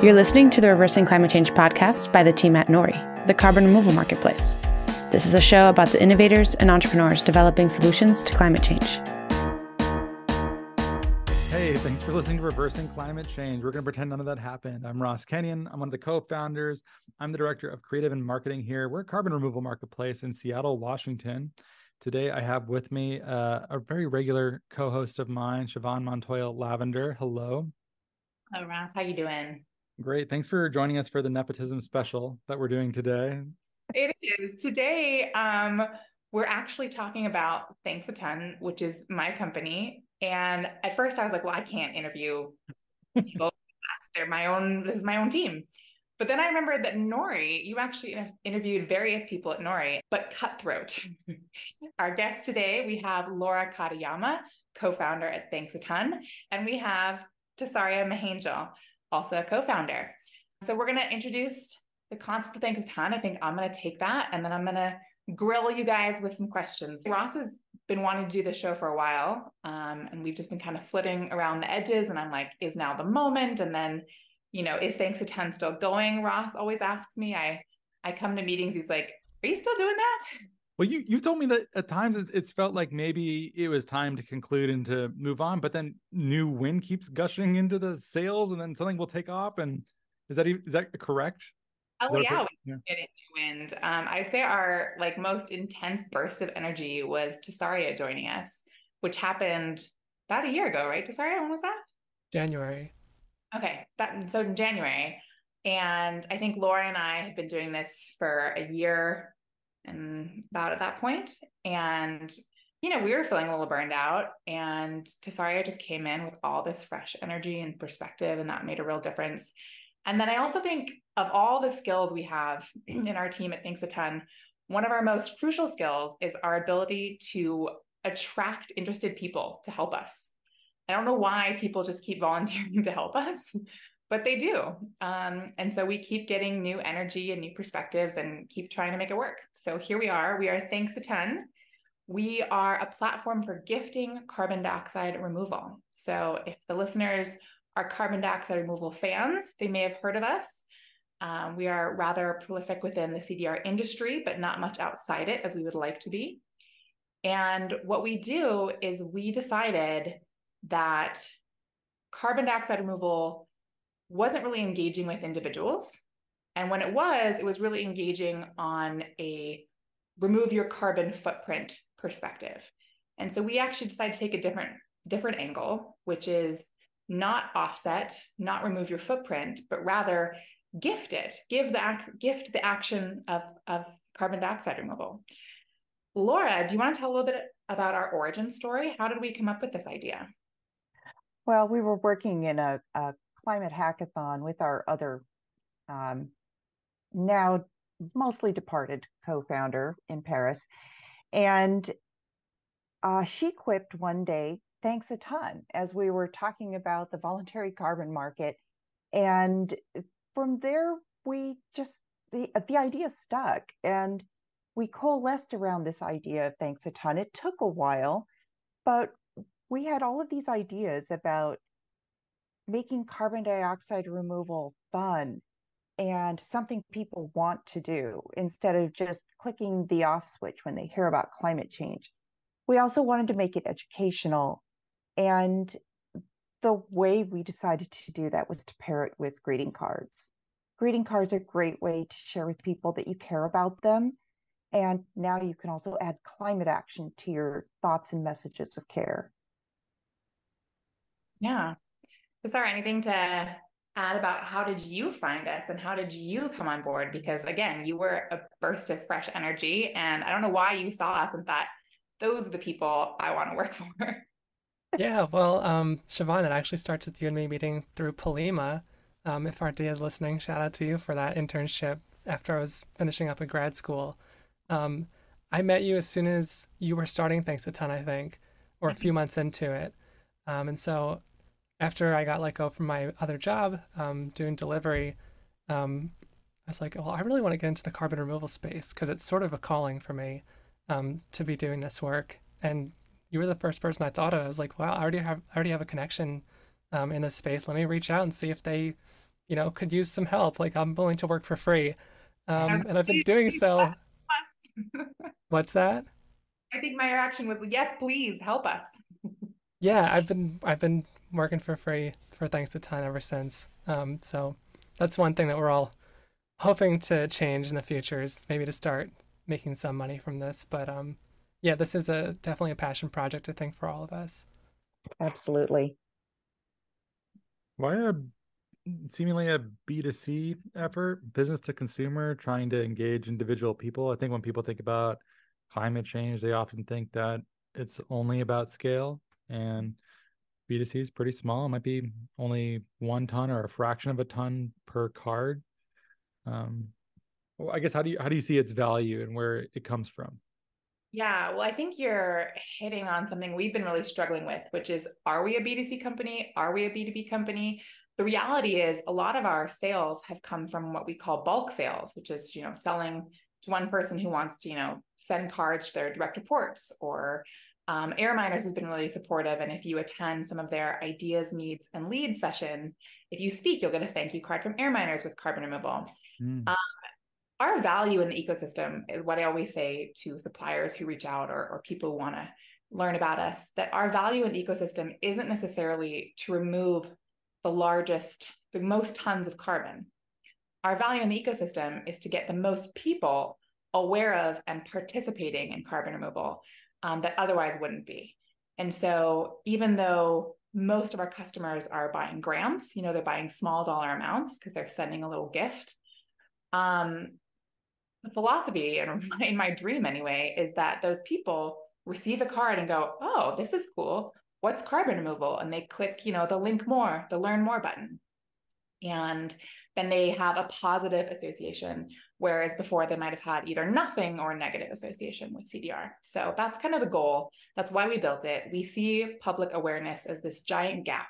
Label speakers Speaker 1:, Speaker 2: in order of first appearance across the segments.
Speaker 1: You're listening to the Reversing Climate Change podcast by the team at Nori, the carbon removal marketplace. This is a show about the innovators and entrepreneurs developing solutions to climate change.
Speaker 2: Hey, thanks for listening to Reversing Climate Change. We're going to pretend none of that happened. I'm Ross Kenyon. I'm one of the co founders. I'm the director of creative and marketing here. We're a carbon removal marketplace in Seattle, Washington. Today, I have with me uh, a very regular co host of mine, Siobhan Montoya Lavender. Hello.
Speaker 3: Hello, Ross. How you doing?
Speaker 2: Great. Thanks for joining us for the nepotism special that we're doing today.
Speaker 3: It is. Today, um, we're actually talking about Thanks a Ton, which is my company. And at first I was like, well, I can't interview people. They're my own, this is my own team. But then I remembered that Nori, you actually interviewed various people at Nori, but cutthroat. Our guest today, we have Laura Katayama, co-founder at Thanks a Ton, and we have Tessaria Mihangel, also a co-founder. So we're going to introduce the concept of Thanks a Ton. I think I'm going to take that and then I'm going to grill you guys with some questions. Ross has been wanting to do this show for a while, um, and we've just been kind of flitting around the edges. And I'm like, is now the moment? And then, you know, is Thanks a Ton still going? Ross always asks me. I I come to meetings. He's like, are you still doing that?
Speaker 2: Well, you you told me that at times it's felt like maybe it was time to conclude and to move on, but then new wind keeps gushing into the sails, and then something will take off. And is that is that correct?
Speaker 3: Oh that yeah, we yeah. get into wind. Um, I'd say our like most intense burst of energy was Tessaria joining us, which happened about a year ago, right? Tessaria, when was that?
Speaker 4: January.
Speaker 3: Okay, that so in January, and I think Laura and I have been doing this for a year and about at that point. And, you know, we were feeling a little burned out. And Tessaria just came in with all this fresh energy and perspective, and that made a real difference. And then I also think of all the skills we have in our team at Thanks a Ton, one of our most crucial skills is our ability to attract interested people to help us. I don't know why people just keep volunteering to help us, but they do. Um, and so we keep getting new energy and new perspectives and keep trying to make it work. So here we are. We are Thanks a Ton. We are a platform for gifting carbon dioxide removal. So if the listeners are carbon dioxide removal fans, they may have heard of us. Um, we are rather prolific within the CDR industry, but not much outside it as we would like to be. And what we do is we decided that carbon dioxide removal wasn't really engaging with individuals. And when it was, it was really engaging on a remove your carbon footprint perspective. And so we actually decided to take a different different angle, which is not offset, not remove your footprint, but rather gift it, give the act, gift the action of, of carbon dioxide removal. Laura, do you want to tell a little bit about our origin story? How did we come up with this idea?
Speaker 5: Well, we were working in a, a climate hackathon with our other um, now mostly departed co-founder in Paris, and uh, she quipped one day, "Thanks a ton," as we were talking about the voluntary carbon market, and from there we just the the idea stuck, and we coalesced around this idea of "Thanks a ton." It took a while, but we had all of these ideas about making carbon dioxide removal fun and something people want to do instead of just clicking the off switch when they hear about climate change. We also wanted to make it educational. And the way we decided to do that was to pair it with greeting cards. Greeting cards are a great way to share with people that you care about them. And now you can also add climate action to your thoughts and messages of care.
Speaker 3: Yeah, is there anything to add about how did you find us and how did you come on board? Because again, you were a burst of fresh energy, and I don't know why you saw us and thought those are the people I want to work for.
Speaker 4: yeah, well, um, Siobhan, it actually starts with you and me meeting through Polima. Um, if Artia is listening, shout out to you for that internship after I was finishing up a grad school. Um, I met you as soon as you were starting Thanks a Ton, I think, or a few months into it. Um, and so after I got let go from my other job um, doing delivery, um, I was like, well, I really want to get into the carbon removal space because it's sort of a calling for me um, to be doing this work. And you were the first person I thought of. I was like, wow, I already have, I already have a connection um, in this space. Let me reach out and see if they you know, could use some help. Like I'm willing to work for free. Um, and I've been doing so. What's that?
Speaker 3: I think my reaction was, yes, please help us.
Speaker 4: yeah, I've been I've been working for free for Thanks a Ton ever since. Um, so that's one thing that we're all hoping to change in the future is maybe to start making some money from this. But um, yeah, this is a definitely a passion project, I think, for all of us.
Speaker 5: Absolutely.
Speaker 2: Why a seemingly a B2C effort, business to consumer, trying to engage individual people? I think when people think about climate change, they often think that it's only about scale and B2C is pretty small. It might be only one ton or a fraction of a ton per card. Um, well, I guess how do you how do you see its value and where it comes from?
Speaker 3: Yeah, well, I think you're hitting on something we've been really struggling with, which is are we a B2C company? Are we a B2B company? The reality is a lot of our sales have come from what we call bulk sales, which is, you know, selling to one person who wants to, you know, send cards to their direct reports or um, Air Miners has been really supportive. And if you attend some of their ideas, needs, and lead session, if you speak, you'll get a thank you card from Air Miners with carbon removal. Mm. Um, our value in the ecosystem is what I always say to suppliers who reach out or, or people who want to learn about us that our value in the ecosystem isn't necessarily to remove the largest, the most tons of carbon. Our value in the ecosystem is to get the most people aware of and participating in carbon removal um, that otherwise wouldn't be. And so, even though most of our customers are buying grams, you know, they're buying small dollar amounts because they're sending a little gift. Um, the philosophy and in my dream anyway is that those people receive a card and go oh this is cool what's carbon removal and they click you know the link more the learn more button and then they have a positive association whereas before they might have had either nothing or negative association with cdr so that's kind of the goal that's why we built it we see public awareness as this giant gap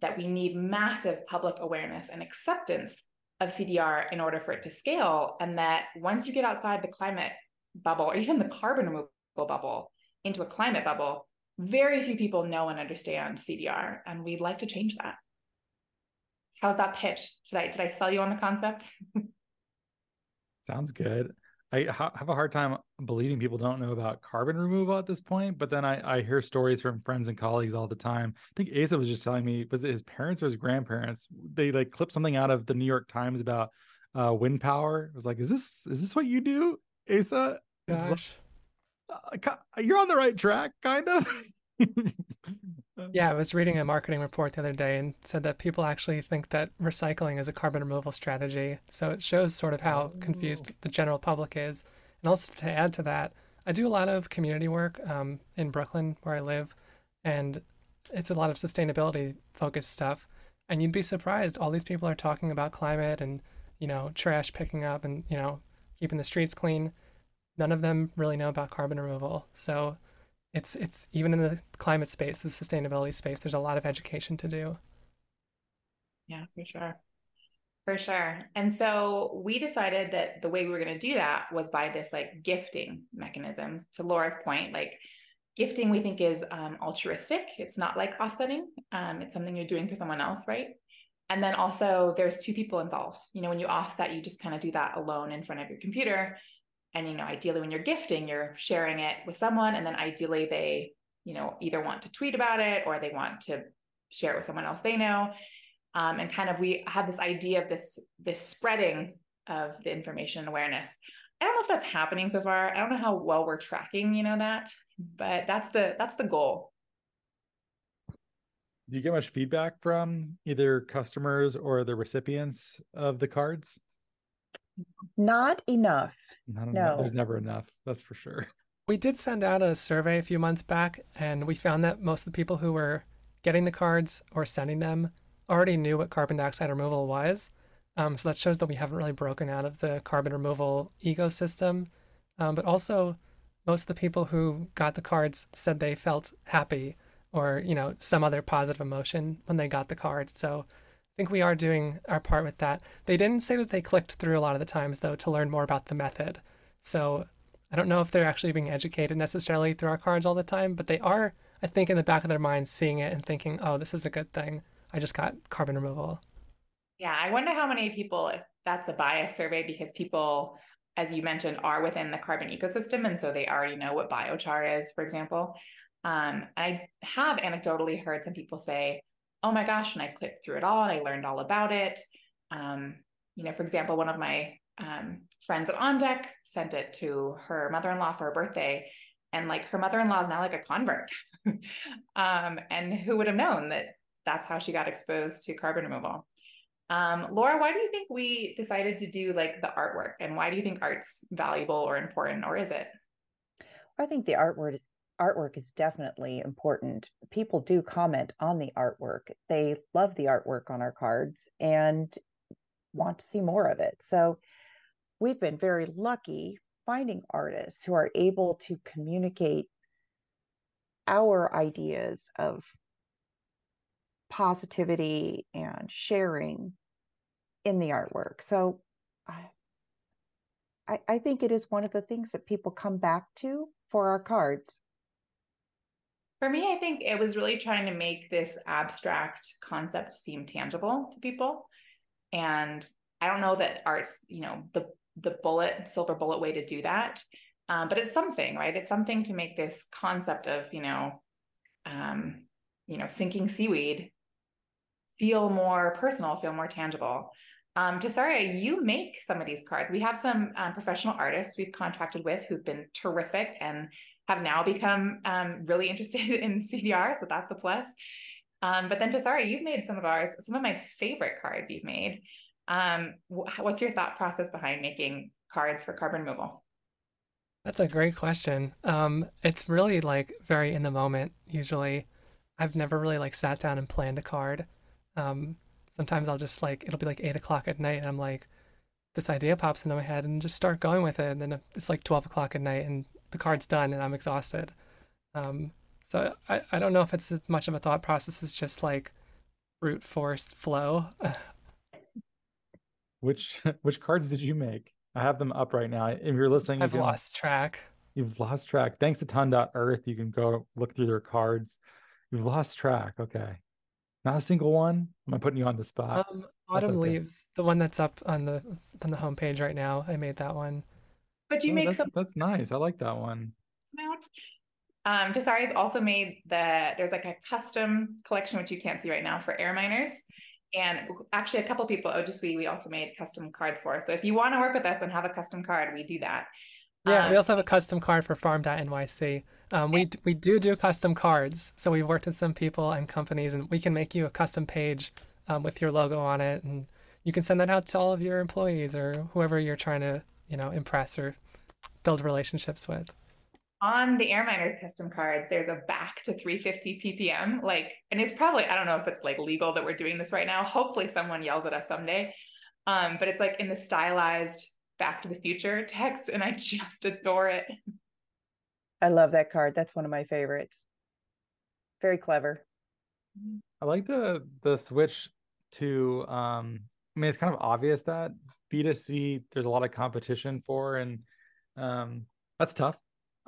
Speaker 3: that we need massive public awareness and acceptance of CDR in order for it to scale. And that once you get outside the climate bubble, or even the carbon removal bubble, into a climate bubble, very few people know and understand CDR. And we'd like to change that. How's that pitch? Did I, did I sell you on the concept?
Speaker 2: Sounds good. I ha- have a hard time believing people don't know about carbon removal at this point. But then I, I hear stories from friends and colleagues all the time. I think Asa was just telling me, was it his parents or his grandparents? They like clipped something out of the New York Times about uh, wind power. It was like, is this is this what you do, Asa?
Speaker 4: Gosh.
Speaker 2: Like, uh, you're on the right track, kind of.
Speaker 4: yeah, I was reading a marketing report the other day and said that people actually think that recycling is a carbon removal strategy. So it shows sort of how oh. confused the general public is. And also to add to that, I do a lot of community work um, in Brooklyn where I live, and it's a lot of sustainability focused stuff. And you'd be surprised, all these people are talking about climate and, you know, trash picking up and, you know, keeping the streets clean. None of them really know about carbon removal. So it's it's even in the climate space, the sustainability space, there's a lot of education to do.
Speaker 3: Yeah, for sure. For sure. And so we decided that the way we were going to do that was by this like gifting mechanisms. To Laura's point, like gifting, we think is um, altruistic. It's not like offsetting. Um, it's something you're doing for someone else, right? And then also, there's two people involved. You know, when you offset, you just kind of do that alone in front of your computer and you know ideally when you're gifting you're sharing it with someone and then ideally they you know either want to tweet about it or they want to share it with someone else they know. Um, and kind of we had this idea of this this spreading of the information and awareness. I don't know if that's happening so far. I don't know how well we're tracking you know that but that's the that's the goal.
Speaker 2: Do you get much feedback from either customers or the recipients of the cards?
Speaker 5: Not enough
Speaker 2: not no. Enough. There's never enough. That's for sure.
Speaker 4: We did send out a survey a few months back, and we found that most of the people who were getting the cards or sending them already knew what carbon dioxide removal was. Um, so that shows that we haven't really broken out of the carbon removal ecosystem. Um, but also, most of the people who got the cards said they felt happy or you know some other positive emotion when they got the card. So think we are doing our part with that. They didn't say that they clicked through a lot of the times, though, to learn more about the method. So I don't know if they're actually being educated necessarily through our cards all the time, but they are, I think, in the back of their minds, seeing it and thinking, oh, this is a good thing. I just got carbon removal.
Speaker 3: Yeah, I wonder how many people, if that's a bias survey, because people, as you mentioned, are within the carbon ecosystem. And so they already know what biochar is, for example. Um, I have anecdotally heard some people say, oh my gosh, and I clicked through it all and I learned all about it. Um, you know, for example, one of my um, friends at On Deck sent it to her mother in law for her birthday. And like her mother in law is now like a convert. um, and who would have known that that's how she got exposed to carbon removal? Um, Laura, why do you think we decided to do like the artwork and why do you think art's valuable or important or is it?
Speaker 5: I think the artwork artwork is definitely important. People do comment on the artwork. They love the artwork on our cards and want to see more of it. So we've been very lucky finding artists who are able to communicate our ideas of positivity and sharing in the artwork. So I, I think it is one of the things that people come back to for our cards.
Speaker 3: For me, I think it was really trying to make this abstract concept seem tangible to people. And I don't know that art's, you know, the the bullet, silver bullet way to do that. Um, but it's something, right? It's something to make this concept of, you know, um, you know, sinking seaweed feel more personal, feel more tangible. Um, Tessaria, you make some of these cards. We have some um, professional artists we've contracted with who've been terrific and have now become um, really interested in CDR, so that's a plus. Um, but then Tessaria, you've made some of ours, some of my favorite cards you've made. Um, what's your thought process behind making cards for carbon removal?
Speaker 4: That's a great question. Um, it's really like very in the moment. Usually, I've never really like sat down and planned a card. Um, sometimes I'll just like it'll be like eight o'clock at night, and I'm like, this idea pops into my head, and just start going with it. And then it's like twelve o'clock at night, and the card's done, and I'm exhausted. Um, so I, I don't know if it's as much of a thought process as just like brute force flow.
Speaker 2: which which cards did you make? I have them up right now. If you're listening,
Speaker 4: I've
Speaker 2: you
Speaker 4: lost track.
Speaker 2: You've lost track. Thanks to ton.earth, you can go look through their cards. You've lost track. Okay. Not a single one. Am I putting you on the spot?
Speaker 4: Um, Autumn okay. Leaves, the one that's up on the on the homepage right now. I made that one.
Speaker 3: But you oh, make
Speaker 2: that's,
Speaker 3: some.
Speaker 2: That's nice. I like that one.
Speaker 3: Um, Tessaria's also made the there's like a custom collection which you can't see right now for air miners. And actually, a couple people, oh, just we, we also made custom cards for. So if you want to work with us and have a custom card, we do that.
Speaker 4: Yeah, um, we also have a custom card for farm.nyc. Um, we, we do do custom cards. So we've worked with some people and companies, and we can make you a custom page um, with your logo on it. And you can send that out to all of your employees or whoever you're trying to, you know, impress or build relationships with?
Speaker 3: On the air miners custom cards there's a back to 350 ppm like and it's probably i don't know if it's like legal that we're doing this right now. Hopefully someone yells at us someday. Um, but it's like in the stylized back to the future text and i just adore it.
Speaker 5: I love that card. That's one of my favorites. Very clever.
Speaker 2: I like the the switch to um i mean it's kind of obvious that b2c there's a lot of competition for and um that's tough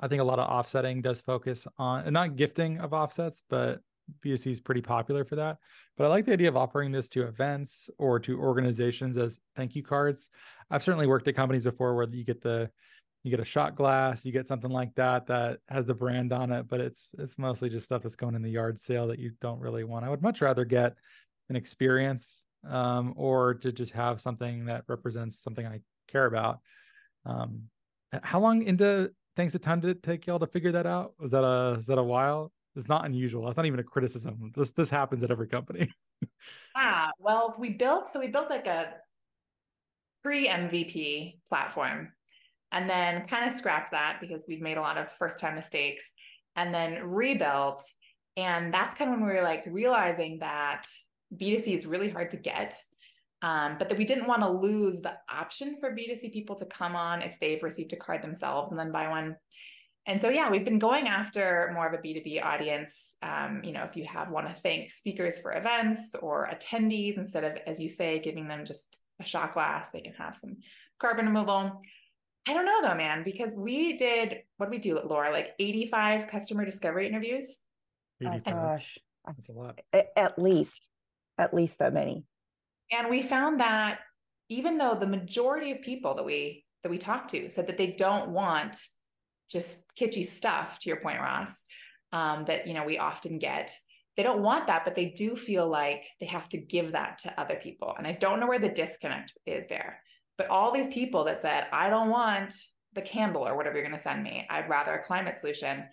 Speaker 2: I think a lot of offsetting does focus on not gifting of offsets, but B2C is pretty popular for that. But I like the idea of offering this to events or to organizations as thank you cards. I've certainly worked at companies before where you get the you get a shot glass, you get something like that that has the brand on it, but it's it's mostly just stuff that's going in the yard sale that you don't really want. I would much rather get an experience um, or to just have something that represents something I care about. Um, how long into thanks a ton did it take y'all to figure that out. Was that a is that a while? It's not unusual. That's not even a criticism. This this happens at every company.
Speaker 3: ah, well, we built so we built like a pre MVP platform, and then kind of scrapped that because we'd made a lot of first time mistakes, and then rebuilt. And that's kind of when we were like realizing that B2C is really hard to get um, but that we didn't want to lose the option for B2C people to come on if they've received a card themselves and then buy one. And so, yeah, we've been going after more of a B2B audience. Um, you know, if you have want to thank speakers for events or attendees, instead of, as you say, giving them just a shot glass, they can have some carbon removal. I don't know though, man, because we did, what did we do, Laura? Like 85 customer discovery interviews?
Speaker 5: Oh, gosh.
Speaker 2: That's a lot.
Speaker 5: At least, at least that many
Speaker 3: And we found that even though the majority of people that we that we talked to said that they don't want just kitschy stuff, to your point, Ross, um, that you know we often get. They don't want that, but they do feel like they have to give that to other people. And I don't know where the disconnect is there. But all these people that said, I don't want the candle or whatever you're going to send me, I'd rather a climate solution.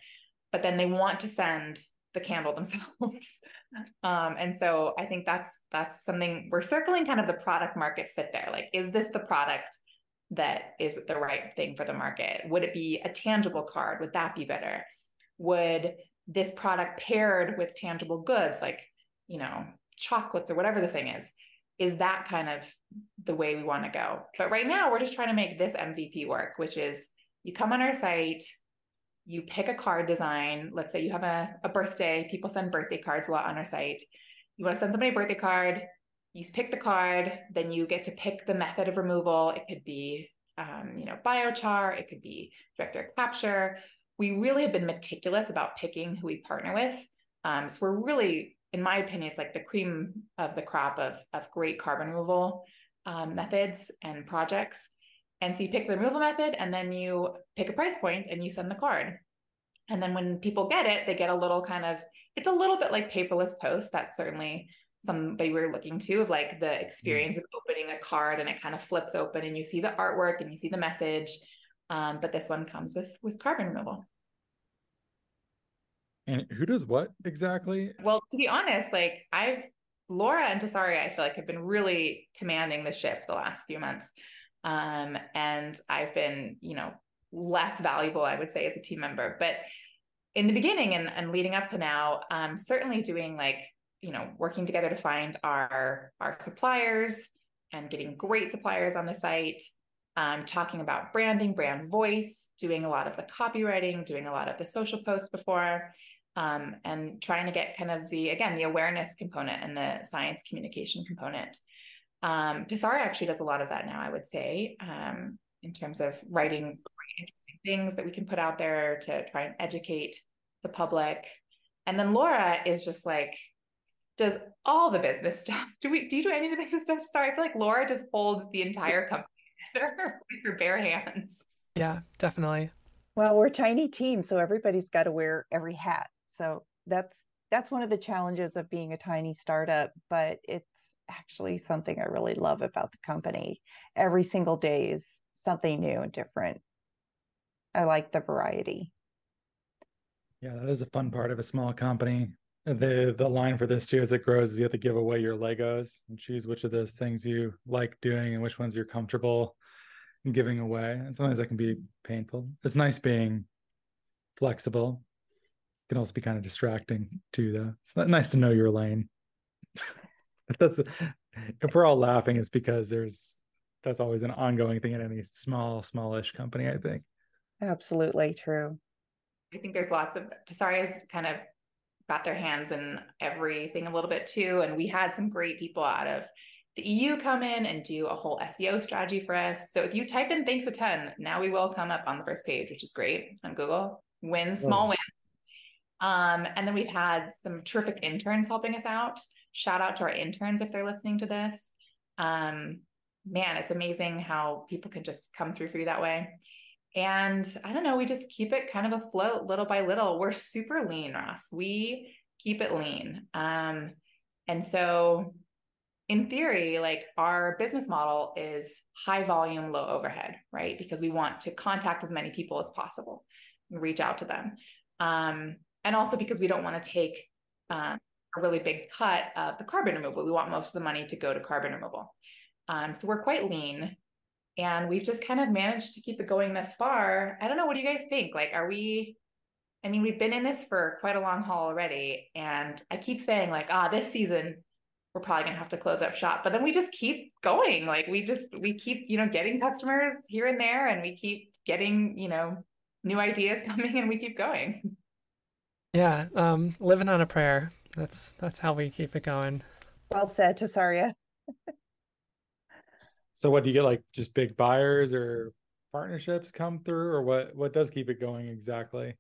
Speaker 3: But then they want to send the candle themselves. um, and so I think that's that's something we're circling kind of the product market fit there. Like, is this the product that is the right thing for the market? Would it be a tangible card? Would that be better? Would this product paired with tangible goods like, you know, chocolates or whatever the thing is, is that kind of the way we want to go? But right now, we're just trying to make this MVP work, which is you come on our site, you pick a card design. Let's say you have a, a birthday, people send birthday cards a lot on our site. You want to send somebody a birthday card, you pick the card, then you get to pick the method of removal. It could be, um, you know, biochar, it could be direct air capture. We really have been meticulous about picking who we partner with. Um, so we're really, in my opinion, it's like the cream of the crop of, of great carbon removal um, methods and projects. And so you pick the removal method and then you pick a price point and you send the card. And then when people get it, they get a little kind of, it's a little bit like paperless post. That's certainly somebody we are looking to of like the mm. experience of opening a card and it kind of flips open and you see the artwork and you see the message. Um, but this one comes with with carbon removal.
Speaker 2: And who does what exactly?
Speaker 3: Well, to be honest, like I've Laura and Tessari, I feel like have been really commanding the ship the last few months. Um, and I've been, you know, less valuable, I would say, as a team member. But in the beginning and, and leading up to now, um, certainly doing like, you know, working together to find our our suppliers and getting great suppliers on the site, um, talking about branding, brand voice, doing a lot of the copywriting, doing a lot of the social posts before, um, and trying to get kind of the again the awareness component and the science communication component um, Tessari actually does a lot of that now, I would say, um, in terms of writing interesting things that we can put out there to try and educate the public. And then Laura is just like, does all the business stuff. Do we do you do any of the business stuff? Sorry, I feel like Laura just holds the entire company together with her bare hands.
Speaker 4: Yeah, definitely.
Speaker 5: Well, we're a tiny team, so everybody's got to wear every hat. So that's that's one of the challenges of being a tiny startup, but it's actually something I really love about the company. Every single day is something new and different. I like the variety.
Speaker 2: Yeah, that is a fun part of a small company. The the line for this too as it grows is you have to give away your Legos and choose which of those things you like doing and which ones you're comfortable giving away. And sometimes that can be painful. It's nice being flexible. It can also be kind of distracting too, though. It's nice to know your lane. that's if we're all laughing, it's because there's that's always an ongoing thing in any small, smallish company, I think.
Speaker 5: Absolutely true.
Speaker 3: I think there's lots of Tessari's kind of got their hands in everything a little bit too. And we had some great people out of the EU come in and do a whole SEO strategy for us. So if you type in thanks a ton, now we will come up on the first page, which is great on Google. Wins, small oh. wins. Um, and then we've had some terrific interns helping us out. Shout out to our interns if they're listening to this. Um, man, it's amazing how people can just come through for you that way. And I don't know, we just keep it kind of afloat little by little. We're super lean, Ross. We keep it lean. Um, and so, in theory, like our business model is high volume, low overhead, right? Because we want to contact as many people as possible, reach out to them. Um, and also because we don't want to take um, a really big cut of the carbon removal. We want most of the money to go to carbon removal. Um, so we're quite lean and we've just kind of managed to keep it going this far. I don't know. What do you guys think? Like, are we, I mean, we've been in this for quite a long haul already. And I keep saying, like, ah, this season, we're probably going to have to close up shop. But then we just keep going. Like, we just, we keep, you know, getting customers here and there and we keep getting, you know, new ideas coming and we keep going.
Speaker 4: Yeah. Um, living on a prayer. That's that's how we keep it going.
Speaker 5: Well said, Tessaria.
Speaker 2: so what do you get like just big buyers or partnerships come through or what what does keep it going exactly?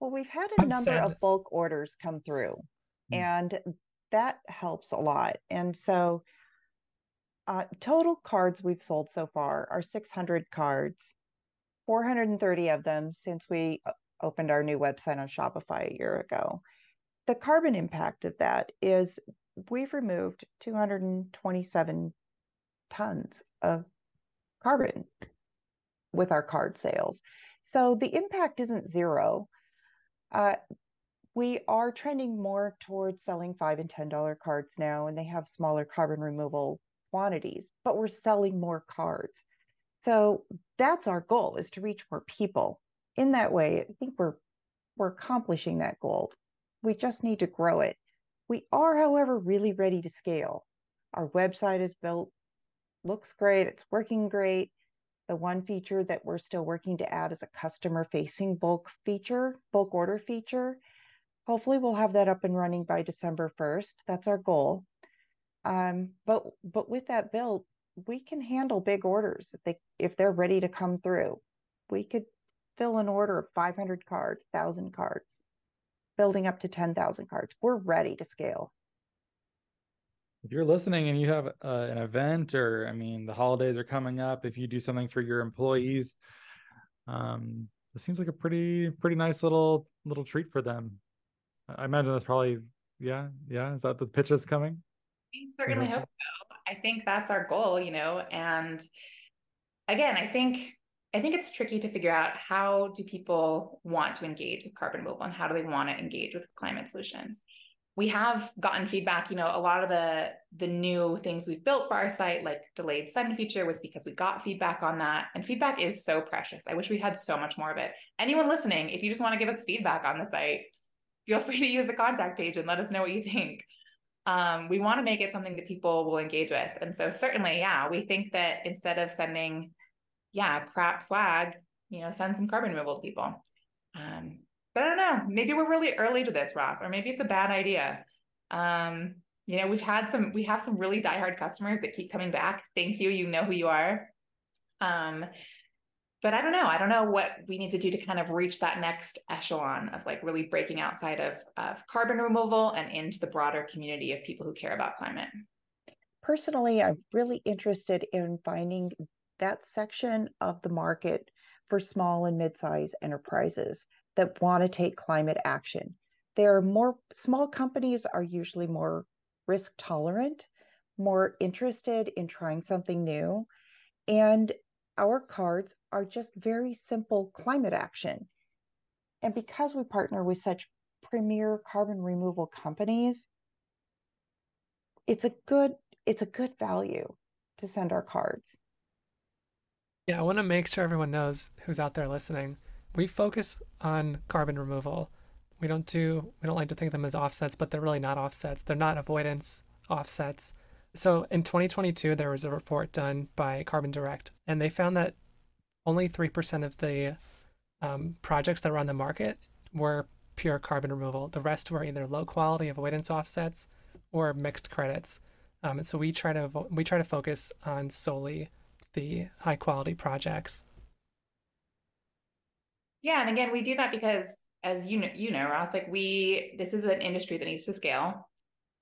Speaker 5: Well, we've had a number of bulk orders come through mm. and that helps a lot. And so Uh, total cards we've sold so far are 600 cards, 430 of them since we uh, opened our new website on Shopify a year ago. The carbon impact of that is we've removed 227 tons of carbon with our card sales. So the impact isn't zero. Uh, we are trending more towards selling five and ten dollar cards now, and they have smaller carbon removal quantities, but we're selling more cards. So that's our goal is to reach more people. In that way, I think we're we're accomplishing that goal. We just need to grow it. We are, however, really ready to scale. Our website is built, looks great, it's working great. The one feature that we're still working to add is a customer facing bulk feature, bulk order feature. Hopefully, we'll have that up and running by December 1st. That's our goal. Um, but but with that built, we can handle big orders if they if they're ready to come through. We could fill an order of 500 cards, 1,000 cards, building up to 10,000 cards. We're ready to scale.
Speaker 2: If you're listening and you have uh, an event, or I mean, the holidays are coming up, if you do something for your employees, um, it seems like a pretty pretty nice little little treat for them. I imagine that's probably yeah yeah. Is that the pitch that's coming?
Speaker 3: We certainly hope so. I think that's our goal, you know. And again, I think I think it's tricky to figure out how do people want to engage with carbon removal and how do they want to engage with climate solutions. We have gotten feedback, you know, a lot of the the new things we've built for our site, like delayed send feature, was because we got feedback on that. And feedback is so precious. I wish we had so much more of it. Anyone listening, if you just want to give us feedback on the site, feel free to use the contact page and let us know what you think um, we want to make it something that people will engage with. And so certainly, yeah, we think that instead of sending, yeah, crap swag, you know, send some carbon removal to people. Um, but I don't know, maybe we're really early to this, Ross, or maybe it's a bad idea. Um, you know, we've had some, we have some really diehard customers that keep coming back. Thank you. You know who you are. Um, but I don't know. I don't know what we need to do to kind of reach that next echelon of like really breaking outside of, of carbon removal and into the broader community of people who care about climate.
Speaker 5: Personally, I'm really interested in finding that section of the market for small and mid-sized enterprises that want to take climate action. There are more small companies are usually more risk tolerant, more interested in trying something new, and our cards are just very simple climate action. And because we partner with such premier carbon removal companies, it's a good it's a good value to send our cards.
Speaker 4: Yeah, I want to make sure everyone knows who's out there listening. We focus on carbon removal. We don't do we don't like to think of them as offsets, but they're really not offsets. They're not avoidance offsets. So in 2022, there was a report done by Carbon Direct, and they found that only 3% of the um, projects that were on the market were pure carbon removal. The rest were either low quality avoidance offsets or mixed credits. Um, and so we try to we try to focus on solely the high quality projects.
Speaker 3: Yeah, and again, we do that because, as you know, you know, Ross, like we this is an industry that needs to scale.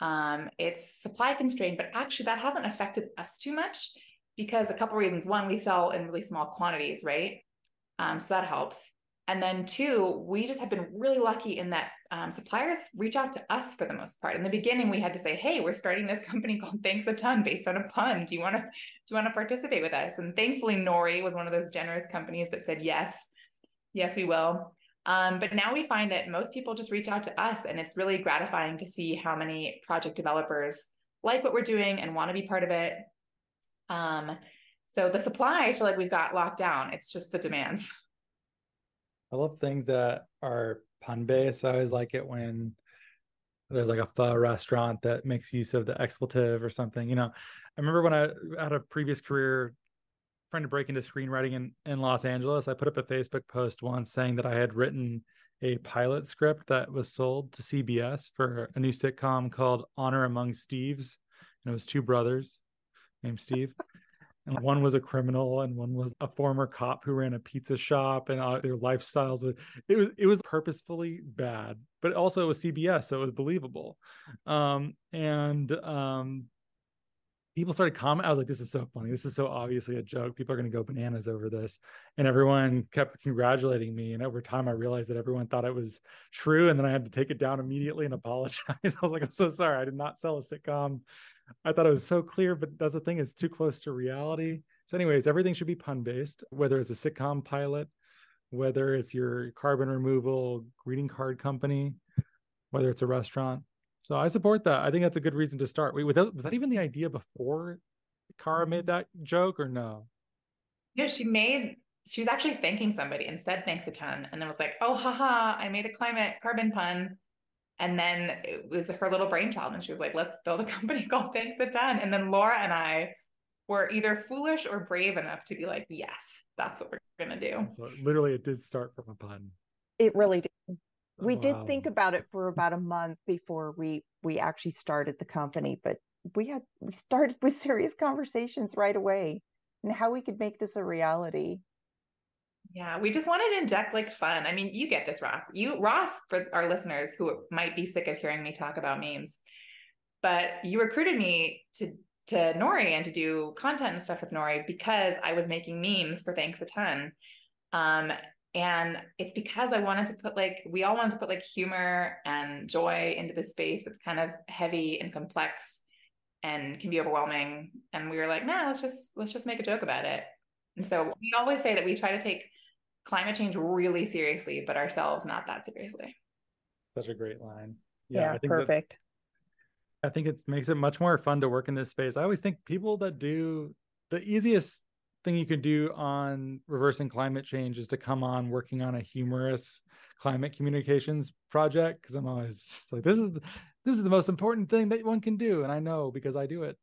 Speaker 3: Um, it's supply constrained, but actually that hasn't affected us too much because a couple reasons. One, we sell in really small quantities, right? Um, so that helps. And then two, we just have been really lucky in that um, suppliers reach out to us for the most part. In the beginning, we had to say, "Hey, we're starting this company called Thanks a Ton based on a pun. Do you want to do you want to participate with us?" And thankfully, Nori was one of those generous companies that said yes, yes, we will. Um, but now we find that most people just reach out to us, and it's really gratifying to see how many project developers like what we're doing and want to be part of it. Um, so the supply, I feel like we've got locked down. It's just the demand.
Speaker 2: I love things that are pun based. I always like it when there's like a pho restaurant that makes use of the expletive or something. You know, I remember when I had a previous career trying to break into screenwriting in, in Los Angeles, I put up a Facebook post once saying that I had written a pilot script that was sold to CBS for a new sitcom called Honor Among Steves. And it was two brothers named Steve. And one was a criminal and one was a former cop who ran a pizza shop and uh, their lifestyles were, it was it was purposefully bad but also it was cbs so it was believable. Um, and um, people started commenting. I was like, this is so funny. This is so obviously a joke. People are going to go bananas over this. And everyone kept congratulating me. And over time, I realized that everyone thought it was true. And then I had to take it down immediately and apologize. I was like, I'm so sorry. I did not sell a sitcom. I thought it was so clear, but that's the thing, it's too close to reality. So, anyways, everything should be pun based, whether it's a sitcom pilot, whether it's your carbon removal greeting card company, whether it's a restaurant so I support that. I think that's a good reason to start. Wait, was that even the idea before Kara made mm-hmm. that joke or no?
Speaker 3: Yeah, she made she was actually thanking somebody and said thanks a ton and then was like, oh haha, I made a climate carbon pun. And then it was her little brainchild. And she was like, let's build a company called Thanks a Ton. And then Laura and I were either foolish or brave enough to be like, yes, that's what we're gonna do.
Speaker 2: So literally it did start from a pun.
Speaker 5: It really did we wow. did think about it for about a month before we we actually started the company but we had we started with serious conversations right away and how we could make this a reality.
Speaker 3: Yeah we just wanted to inject like fun. I mean you get this ross. You ross for our listeners who might be sick of hearing me talk about memes but you recruited me to to nori and to do content and stuff with nori because i was making memes for thanks a ton. Um, and it's because I wanted to put like, we all wanted to put like humor and joy into the space that's kind of heavy and complex and can be overwhelming. And we were like, nah, let's just, let's just make a joke about it. And so we always say that we try to take climate change really seriously, but ourselves not that seriously.
Speaker 2: Such a great line.
Speaker 5: Yeah, yeah perfect.
Speaker 2: That, I think it makes it much more fun to work in this space. I always think people that do the easiest thing you can do on reversing climate change is to come on working on a humorous climate communications project because I'm always just like this is this is the most important thing that one can do and I know because I do it.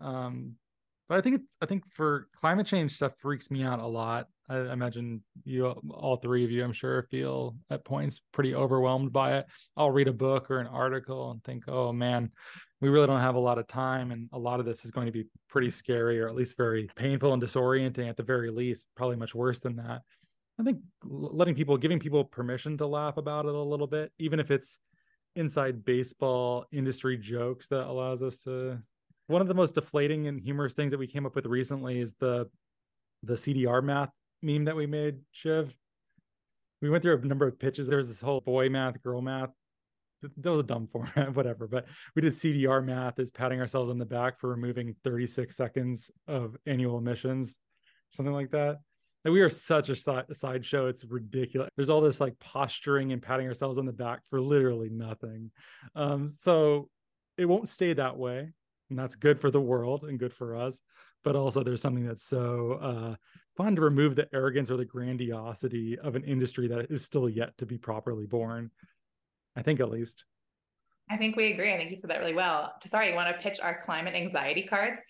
Speaker 2: Um but I think I think for climate change stuff freaks me out a lot I, imagine you all three of you I'm sure feel at points pretty overwhelmed by it. I'll read a book or an article and think oh man we really don't have a lot of time and a lot of this is going to be pretty scary or at least very painful and disorienting at the very least probably much worse than that. I think letting people giving people permission to laugh about it a little bit even if it's inside baseball industry jokes that allows us to one of the most deflating and humorous things that we came up with recently is the the cdr math meme that we made shiv we went through a number of pitches there's this whole boy math girl math that was a dumb format, whatever. But we did CDR math is patting ourselves on the back for removing 36 seconds of annual emissions, something like that. And we are such a sideshow. It's ridiculous. There's all this like posturing and patting ourselves on the back for literally nothing. Um, so it won't stay that way. And that's good for the world and good for us. But also, there's something that's so uh, fun to remove the arrogance or the grandiosity of an industry that is still yet to be properly born. I think at least.
Speaker 3: I think we agree. I think you said that really well. Sorry, you want to pitch our climate anxiety cards?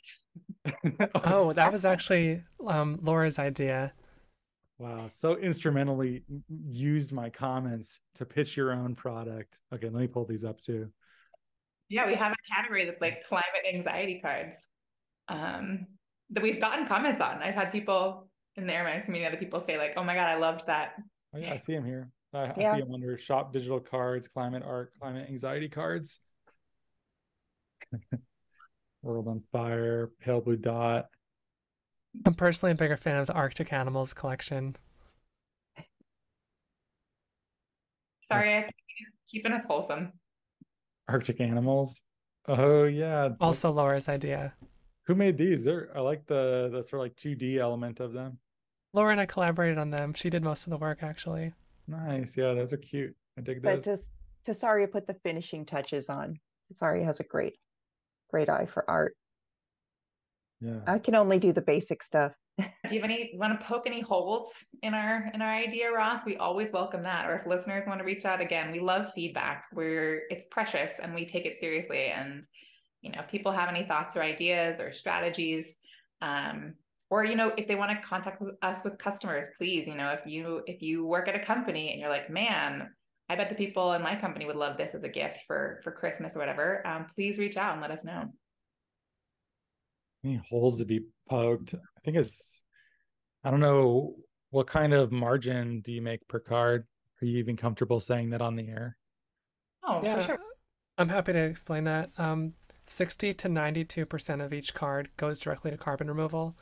Speaker 4: oh, that was actually um, Laura's idea.
Speaker 2: Wow, so instrumentally used my comments to pitch your own product. Okay, let me pull these up too.
Speaker 3: Yeah, we have a category that's like climate anxiety cards um, that we've gotten comments on. I've had people in the Air Miners community, other people say like, "Oh my god, I loved that."
Speaker 2: Oh yeah, I see them here. I, yeah. I see them under shop digital cards, climate art, climate anxiety cards. World on Fire, Pale Blue Dot.
Speaker 4: I'm personally a bigger fan of the Arctic Animals collection.
Speaker 3: Sorry, keeping us wholesome.
Speaker 2: Arctic Animals. Oh yeah.
Speaker 4: Also Laura's idea.
Speaker 2: Who made these? They're I like the the sort of like 2D element of them.
Speaker 4: Laura and I collaborated on them. She did most of the work actually.
Speaker 2: Nice. Yeah, those are cute. I dig
Speaker 5: those. But just Tessaria put the finishing touches on. Tessaria has a great, great eye for art.
Speaker 2: Yeah.
Speaker 5: I can only do the basic stuff.
Speaker 3: do you have any want to poke any holes in our in our idea, Ross? We always welcome that. Or if listeners want to reach out again, we love feedback. We're it's precious and we take it seriously. And you know, if people have any thoughts or ideas or strategies, um, or you know if they want to contact us with customers please you know if you if you work at a company and you're like man i bet the people in my company would love this as a gift for for christmas or whatever um, please reach out and let us know.
Speaker 2: Any holes to be poked? I think it's i don't know what kind of margin do you make per card? Are you even comfortable saying that on the air?
Speaker 3: Oh yeah, for sure.
Speaker 4: I'm happy to explain that. Um, 60 to 92% of each card goes directly to carbon removal.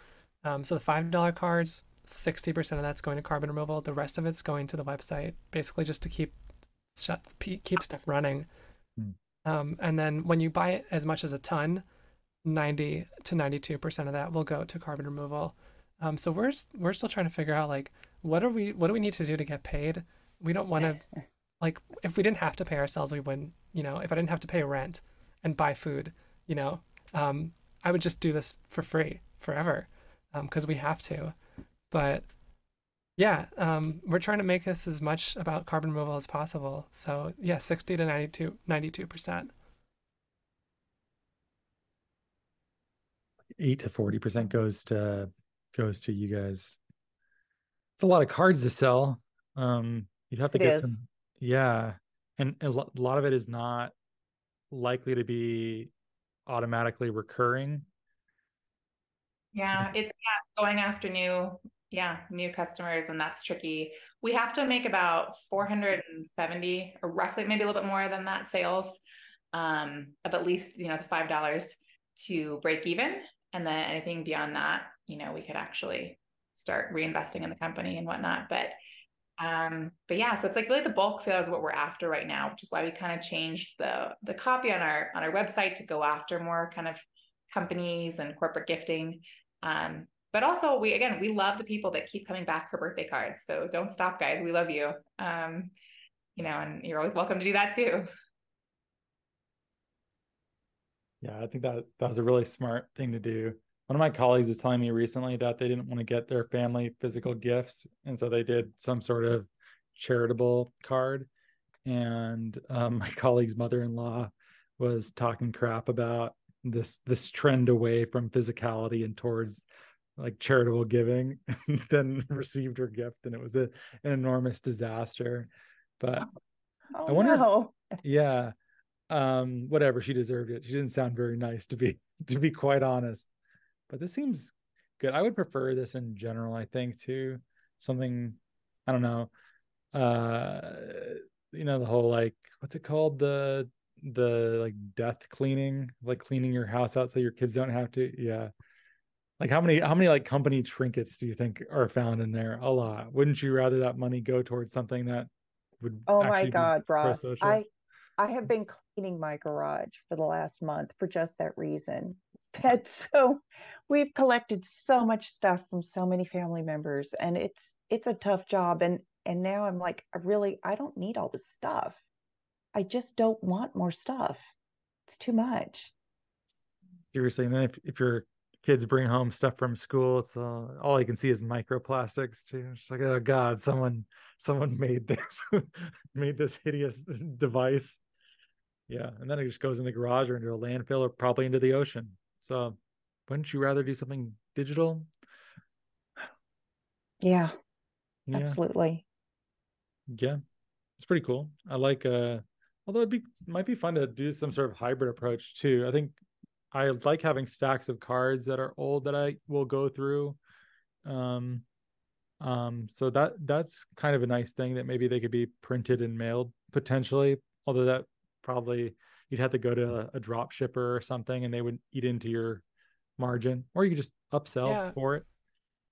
Speaker 4: Um, so the $5 cards, 60% of that's going to carbon removal. The rest of it's going to the website, basically just to keep keep stuff running. Hmm. Um, and then when you buy it as much as a ton, 90 to 92% of that will go to carbon removal. Um, so we're we're still trying to figure out like what are we what do we need to do to get paid? We don't want to like if we didn't have to pay ourselves, we wouldn't. You know, if I didn't have to pay rent and buy food, you know, um, I would just do this for free forever because um, we have to. But yeah, um, we're trying to make this as much about carbon removal as possible. So yeah, 60 to 92, 92%.
Speaker 2: 8 to 40% goes to goes to you guys. It's a lot of cards to sell. Um, you'd have to it get is. some yeah. And a lot of it is not likely to be automatically recurring.
Speaker 3: Yeah, it's yeah, going after new yeah, new customers and that's tricky. We have to make about 470 or roughly maybe a little bit more than that sales um of at least, you know, the $5 to break even and then anything beyond that, you know, we could actually start reinvesting in the company and whatnot, but um but yeah so it's like really the bulk sale is what we're after right now which is why we kind of changed the the copy on our on our website to go after more kind of companies and corporate gifting. Um but also we again we love the people that keep coming back for birthday cards so don't stop guys. We love you. Um you know and you're always welcome to do that too.
Speaker 2: Yeah i think that that was a really smart thing to do one of my colleagues was telling me recently that they didn't want to get their family physical gifts and so they did some sort of charitable card and um, my colleague's mother-in-law was talking crap about this this trend away from physicality and towards like charitable giving and then received her gift and it was a, an enormous disaster. But oh, i wonder no. if, yeah um whatever she deserved it. She didn't sound very nice to be to be quite honest but this seems good. I would prefer this in general, I think, to something I don't know. Uh you know, the whole like what's it called? The the like death cleaning, like cleaning your house out so your kids don't have to. Yeah. Like how many how many like company trinkets do you think are found in there? A lot. Wouldn't you rather that money go towards something that would
Speaker 5: Oh my god, Ross. I I have been cleaning my garage for the last month for just that reason. So we've collected so much stuff from so many family members and it's it's a tough job and and now i'm like i really i don't need all this stuff. I just don't want more stuff. It's too much.
Speaker 2: Seriously and then if, if your kids bring home stuff from school it's uh, all i can see is microplastics too. It's like oh god someone someone made this made this hideous device. Yeah and then it just goes in the garage or into a landfill or probably into the ocean so wouldn't you rather do something digital?
Speaker 5: Yeah, yeah. absolutely.
Speaker 2: Yeah, it's pretty cool. I like uh although it'd be might be fun to do some sort of hybrid approach too. I think I like having stacks of cards that are old that I will go through. Um um so that that's kind of a nice thing that maybe they could be printed and mailed potentially, although that probably you'd have to go to a, a drop shipper or something and they would eat into your margin, or you could just upsell yeah. for it.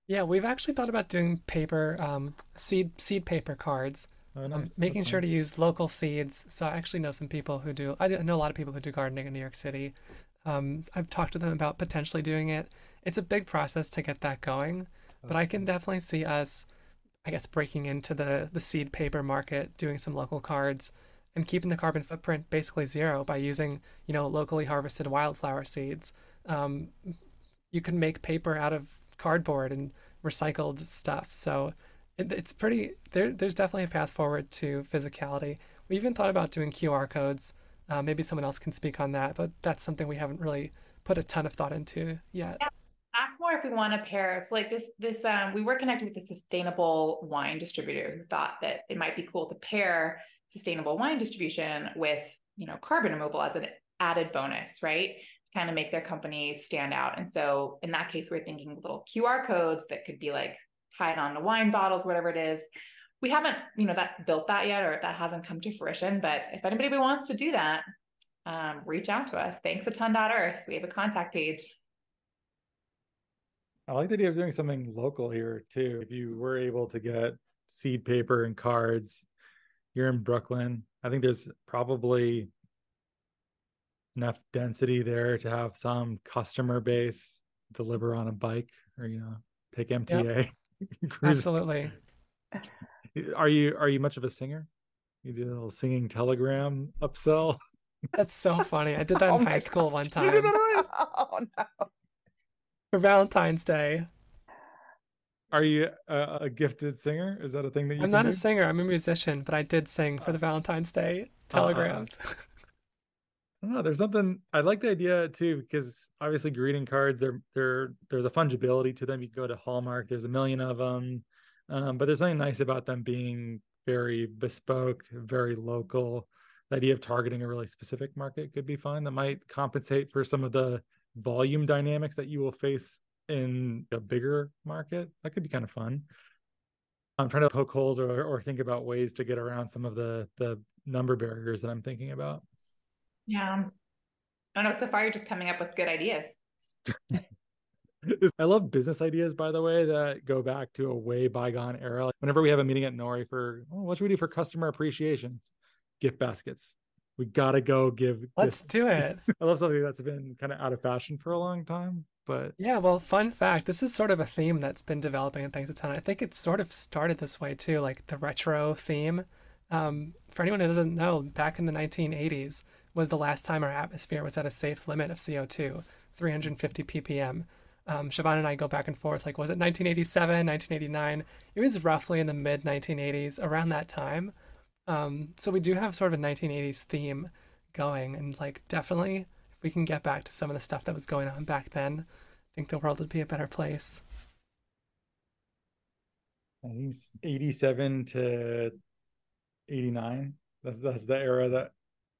Speaker 4: Yeah, we've actually thought about doing paper um, seed seed paper cards. Oh, um, nice. um, making That's sure to use local seeds. So I actually know some people who do. I know a lot of people who do gardening in New York City. Um, I've talked to them about potentially doing it. It's a big process to get that going, but I can definitely see us, I guess, breaking into the the seed paper market, doing some local cards, and keeping the carbon footprint basically zero by using you know locally harvested wildflower seeds um, you can make paper out of cardboard and recycled stuff. So it, it's pretty there. There's definitely a path forward to physicality. We even thought about doing QR codes. Uh, maybe someone else can speak on that, but that's something we haven't really put a ton of thought into yet.
Speaker 3: Yeah, that's more if we want to pair. So like this, this um, we were connected with a sustainable wine distributor who thought that it might be cool to pair sustainable wine distribution with you know carbon removal as an added bonus, right? kind of make their company stand out. And so in that case, we're thinking little QR codes that could be like tied on to wine bottles, whatever it is. We haven't, you know, that built that yet, or that hasn't come to fruition. But if anybody wants to do that, um, reach out to us. Thanks a ton. Earth. We have a contact page.
Speaker 2: I like the idea of doing something local here too. If you were able to get seed paper and cards, you're in Brooklyn. I think there's probably enough density there to have some customer base deliver on a bike or you know take MTA.
Speaker 4: Yep. Absolutely.
Speaker 2: Are you are you much of a singer? You do a little singing telegram upsell.
Speaker 4: That's so funny. I did that
Speaker 5: Oh
Speaker 4: in high school one time
Speaker 2: You did that always?
Speaker 5: oh no.
Speaker 4: for Valentine's Day.
Speaker 2: Are you a, a gifted singer? Is that a thing that you
Speaker 4: I'm not
Speaker 2: do?
Speaker 4: a singer. I'm a musician, but I did sing for the Valentine's Day telegrams.
Speaker 2: I don't know. There's something I like the idea too because obviously greeting cards they're they're there's a fungibility to them. You go to Hallmark, there's a million of them, um, but there's something nice about them being very bespoke, very local. The idea of targeting a really specific market could be fun. That might compensate for some of the volume dynamics that you will face in a bigger market. That could be kind of fun. I'm trying to poke holes or or think about ways to get around some of the the number barriers that I'm thinking about.
Speaker 3: Yeah. I don't know. So far, you're just coming up with good ideas.
Speaker 2: I love business ideas, by the way, that go back to a way bygone era. Like whenever we have a meeting at Nori for oh, what should we do for customer appreciations? Gift baskets. We gotta go give.
Speaker 4: Let's
Speaker 2: gifts.
Speaker 4: do it.
Speaker 2: I love something that's been kind of out of fashion for a long time, but
Speaker 4: Yeah, well, fun fact this is sort of a theme that's been developing in Thanks a Ton. I think it sort of started this way too, like the retro theme. Um, for anyone who doesn't know, back in the 1980s was the last time our atmosphere was at a safe limit of CO2, 350 ppm. Um, Siobhan and I go back and forth, like, was it 1987, 1989? It was roughly in the mid 1980s, around that time. Um, so we do have sort of a 1980s theme going, and like, definitely, we can get back to some of the stuff that was going on back then, I think the world would be a better place.
Speaker 2: I think it's 87 to 89. That's that's the era that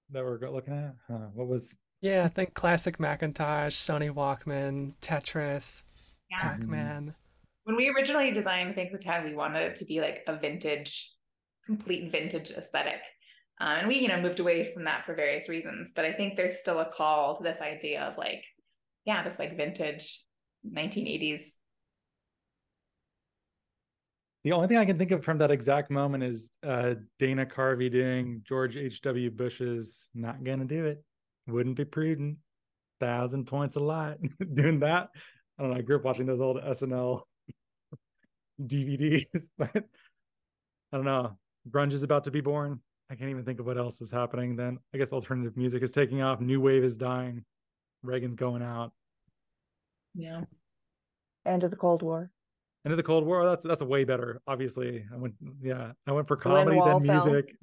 Speaker 2: that we're looking at. Huh. What was
Speaker 4: Yeah, I think classic Macintosh, Sony Walkman, Tetris,
Speaker 3: Yeah.
Speaker 4: Pac-Man. Mm-hmm.
Speaker 3: When we originally designed Thanks a Ton, we wanted it to be like a vintage, complete vintage aesthetic. Um, and we, you know, moved away from that for various reasons. But I think there's still a call to this idea of like, yeah, this like vintage 1980s.
Speaker 2: the only thing I can think of from that exact moment is uh, Dana Carvey doing George H.W. Bush's "Not Gonna Do It." Wouldn't be prudent. Thousand points a lot doing that. I don't know. I grew up watching those old SNL DVDs, but I don't know. Grunge is about to be born. I can't even think of what else is happening. Then I guess alternative music is taking off. New wave is dying. Reagan's going out.
Speaker 3: Yeah.
Speaker 5: End of the Cold War.
Speaker 2: End of the Cold War. That's that's a way better. Obviously, I went. Yeah, I went for comedy
Speaker 5: Wall
Speaker 2: then music,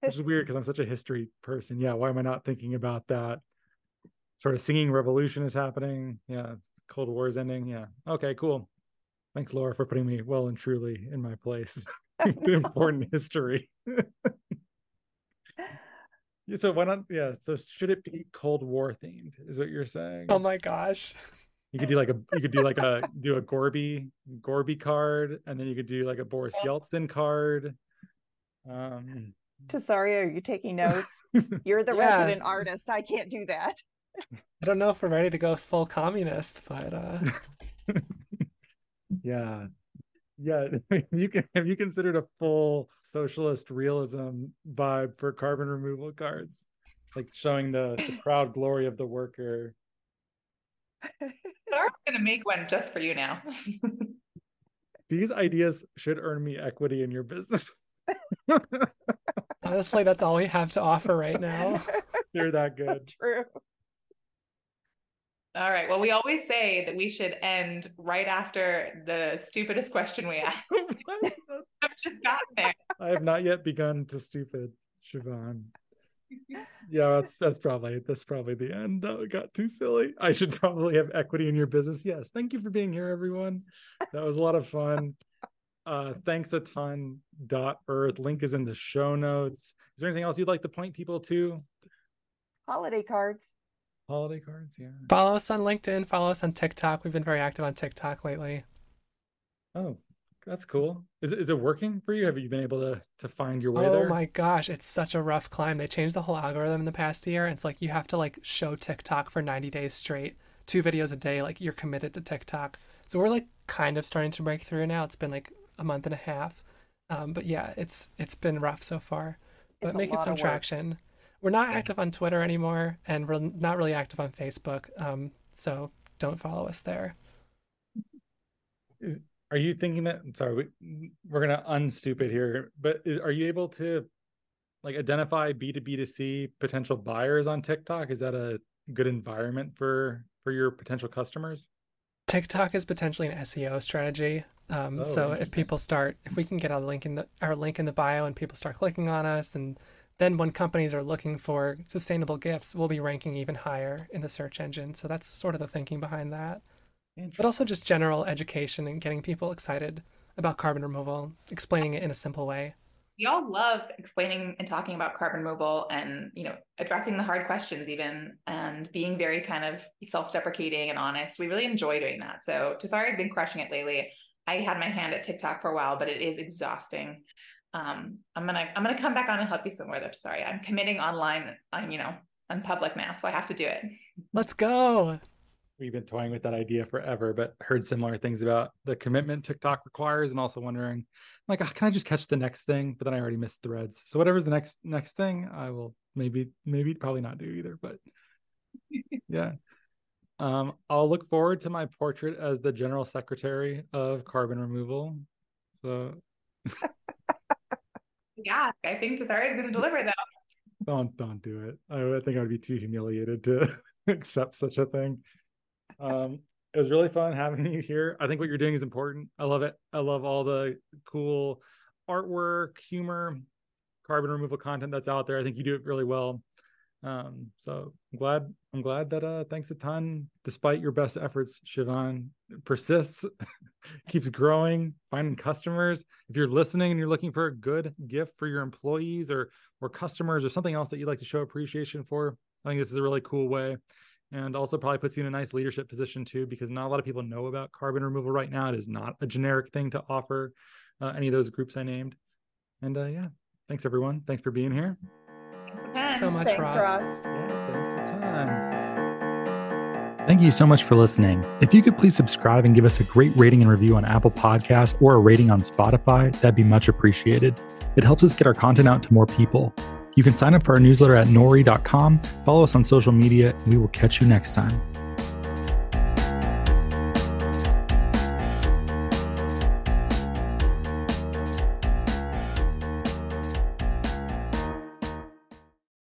Speaker 2: which is weird because I'm such a history person. Yeah, why am I not thinking about that? Sort of singing revolution is happening. Yeah, Cold War is ending. Yeah. Okay, cool. Thanks, Laura, for putting me well and truly in my place. Important history. Yeah, so why not? Yeah. So should it be Cold War themed? Is what you're saying?
Speaker 4: Oh my gosh.
Speaker 2: You could do like a you could do like a do a Gorby Gorby card, and then you could do like a Boris Yeltsin card. Um,
Speaker 5: Tessaria, are you taking notes? You're the
Speaker 4: Yeah.
Speaker 5: resident artist. I can't do that.
Speaker 4: I don't know if we're ready to go full communist, but uh
Speaker 2: yeah, yeah. You can have you considered a full socialist realism vibe for carbon removal cards, like showing the, the proud glory of the worker.
Speaker 3: Laura's gonna make one just for you now.
Speaker 2: These ideas should earn me equity in your business.
Speaker 4: honestly that's all we have to offer right now.
Speaker 2: You're that good.
Speaker 5: True.
Speaker 3: All right. Well, we always say that we should end right after the stupidest question we ask. I've just gotten there.
Speaker 2: I have not yet begun to stupid, Siobhan. Yeah, that's that's probably that's probably the end. That got too silly. I should probably have equity in your business. Yes. Thank you for being here, everyone. That was a lot of fun. Uh thanks a ton dot earth. Link is in the show notes. Is there anything else you'd like to point people to?
Speaker 5: Holiday cards.
Speaker 2: Holiday cards, yeah.
Speaker 4: Follow us on LinkedIn, follow us on TikTok. We've been very active on TikTok lately.
Speaker 2: Oh, that's cool. Is it is it working for you? Have you been able to to find your way
Speaker 4: oh
Speaker 2: there?
Speaker 4: Oh my gosh, it's such a rough climb. They changed the whole algorithm in the past year. It's like you have to like show TikTok for 90 days straight, two videos a day, like you're committed to TikTok. So we're like kind of starting to break through now. It's been like a month and a half. Um, but yeah, it's it's been rough so far. But
Speaker 5: It's a
Speaker 4: making some
Speaker 5: of work.
Speaker 4: traction. We're not active on Twitter anymore, and we're not really active on Facebook. Um, so don't follow us there.
Speaker 2: Are you thinking that? Sorry, we, we're gonna unstupid here, but is, are you able to like identify B two B to C potential buyers on TikTok? Is that a good environment for for your potential customers?
Speaker 4: TikTok is potentially an SEO strategy. Um,
Speaker 2: Oh,
Speaker 4: so if people start, if we can get a link in the our link in the bio and people start clicking on us, and then when companies are looking for sustainable gifts, we'll be ranking even higher in the search engine. So that's sort of the thinking behind that. But also just general education and getting people excited about carbon removal, explaining it in a simple way.
Speaker 3: We all love explaining and talking about carbon removal and, you know, addressing the hard questions even and being very kind of self-deprecating and honest. We really enjoy doing that. So Tasari has been crushing it lately. I had my hand at TikTok for a while, but it is exhausting. Um, I'm gonna I'm gonna come back on and help you somewhere though. Sorry, I'm committing online on you know on public now, so I have to do it.
Speaker 4: Let's go.
Speaker 2: We've been toying with that idea forever, but heard similar things about the commitment TikTok requires, and also wondering, like, oh, can I just catch the next thing? But then I already missed threads. So whatever's the next next thing, I will maybe maybe probably not do either. But yeah, um, I'll look forward to my portrait as the general secretary of carbon removal. So
Speaker 3: Yeah, I think Tasari is gonna deliver though.
Speaker 2: don't don't do it. I, I think I would be too humiliated to accept such a thing. Um, it was really fun having you here. I think what you're doing is important. I love it. I love all the cool artwork, humor, carbon removal content that's out there. I think you do it really well. Um, so I'm glad I'm glad that uh thanks a ton, despite your best efforts, Siobhan persists, keeps growing, finding customers. If you're listening and you're looking for a good gift for your employees or or customers or something else that you'd like to show appreciation for, I think this is a really cool way. And also probably puts you in a nice leadership position too, because not a lot of people know about carbon removal right now. It is not a generic thing to offer uh, any of those groups I named. And uh, yeah, thanks everyone. Thanks for being here.
Speaker 3: Thanks
Speaker 4: So much,
Speaker 5: Thanks,
Speaker 4: Ross.
Speaker 5: Ross.
Speaker 2: Yeah, thanks a ton. Thank you so much for listening. If you could please subscribe and give us a great rating and review on Apple Podcasts or a rating on Spotify, that'd be much appreciated. It helps us get our content out to more people. You can sign up for our newsletter at nori.com, follow us on social media, and we will catch you next time.